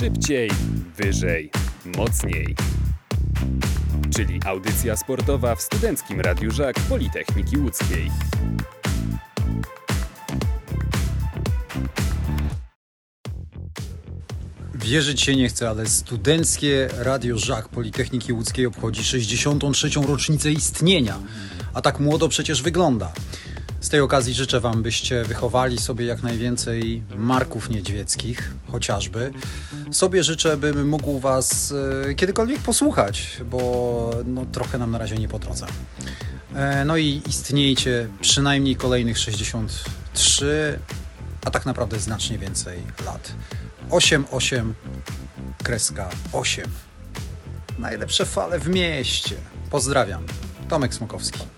Szybciej, wyżej, mocniej. Czyli audycja sportowa w Studenckim Radiu Żak Politechniki Łódzkiej. Wierzyć się nie chcę, ale Studenckie Radio Żak Politechniki Łódzkiej obchodzi 63. rocznicę istnienia. A tak młodo przecież wygląda. Z tej okazji życzę Wam, byście wychowali sobie jak najwięcej marków niedźwieckich, chociażby. Sobie życzę, bym mógł Was e, kiedykolwiek posłuchać, bo no, trochę nam na razie nie po drodze. E, no i istniejcie przynajmniej kolejnych 63, a tak naprawdę znacznie więcej lat. 88 kreska 8. Najlepsze fale w mieście. Pozdrawiam. Tomek Smokowski.